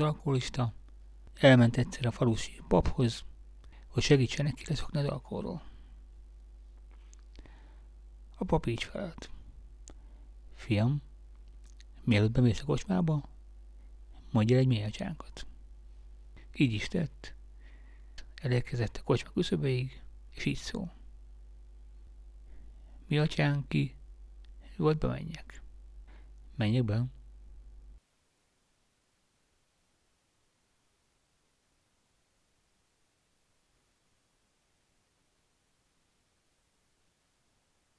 az alkoholista, elment egyszer a falusi paphoz, hogy segítsen neki leszokni az alkoholról. A pap így felelt. Fiam, mielőtt bemész a kocsmába, mondja egy mélyacsánkat. Így is tett. Elérkezett a kocsma küszöbéig, és így szól. Mi atyánk ki, volt bemenjek. Menjek be.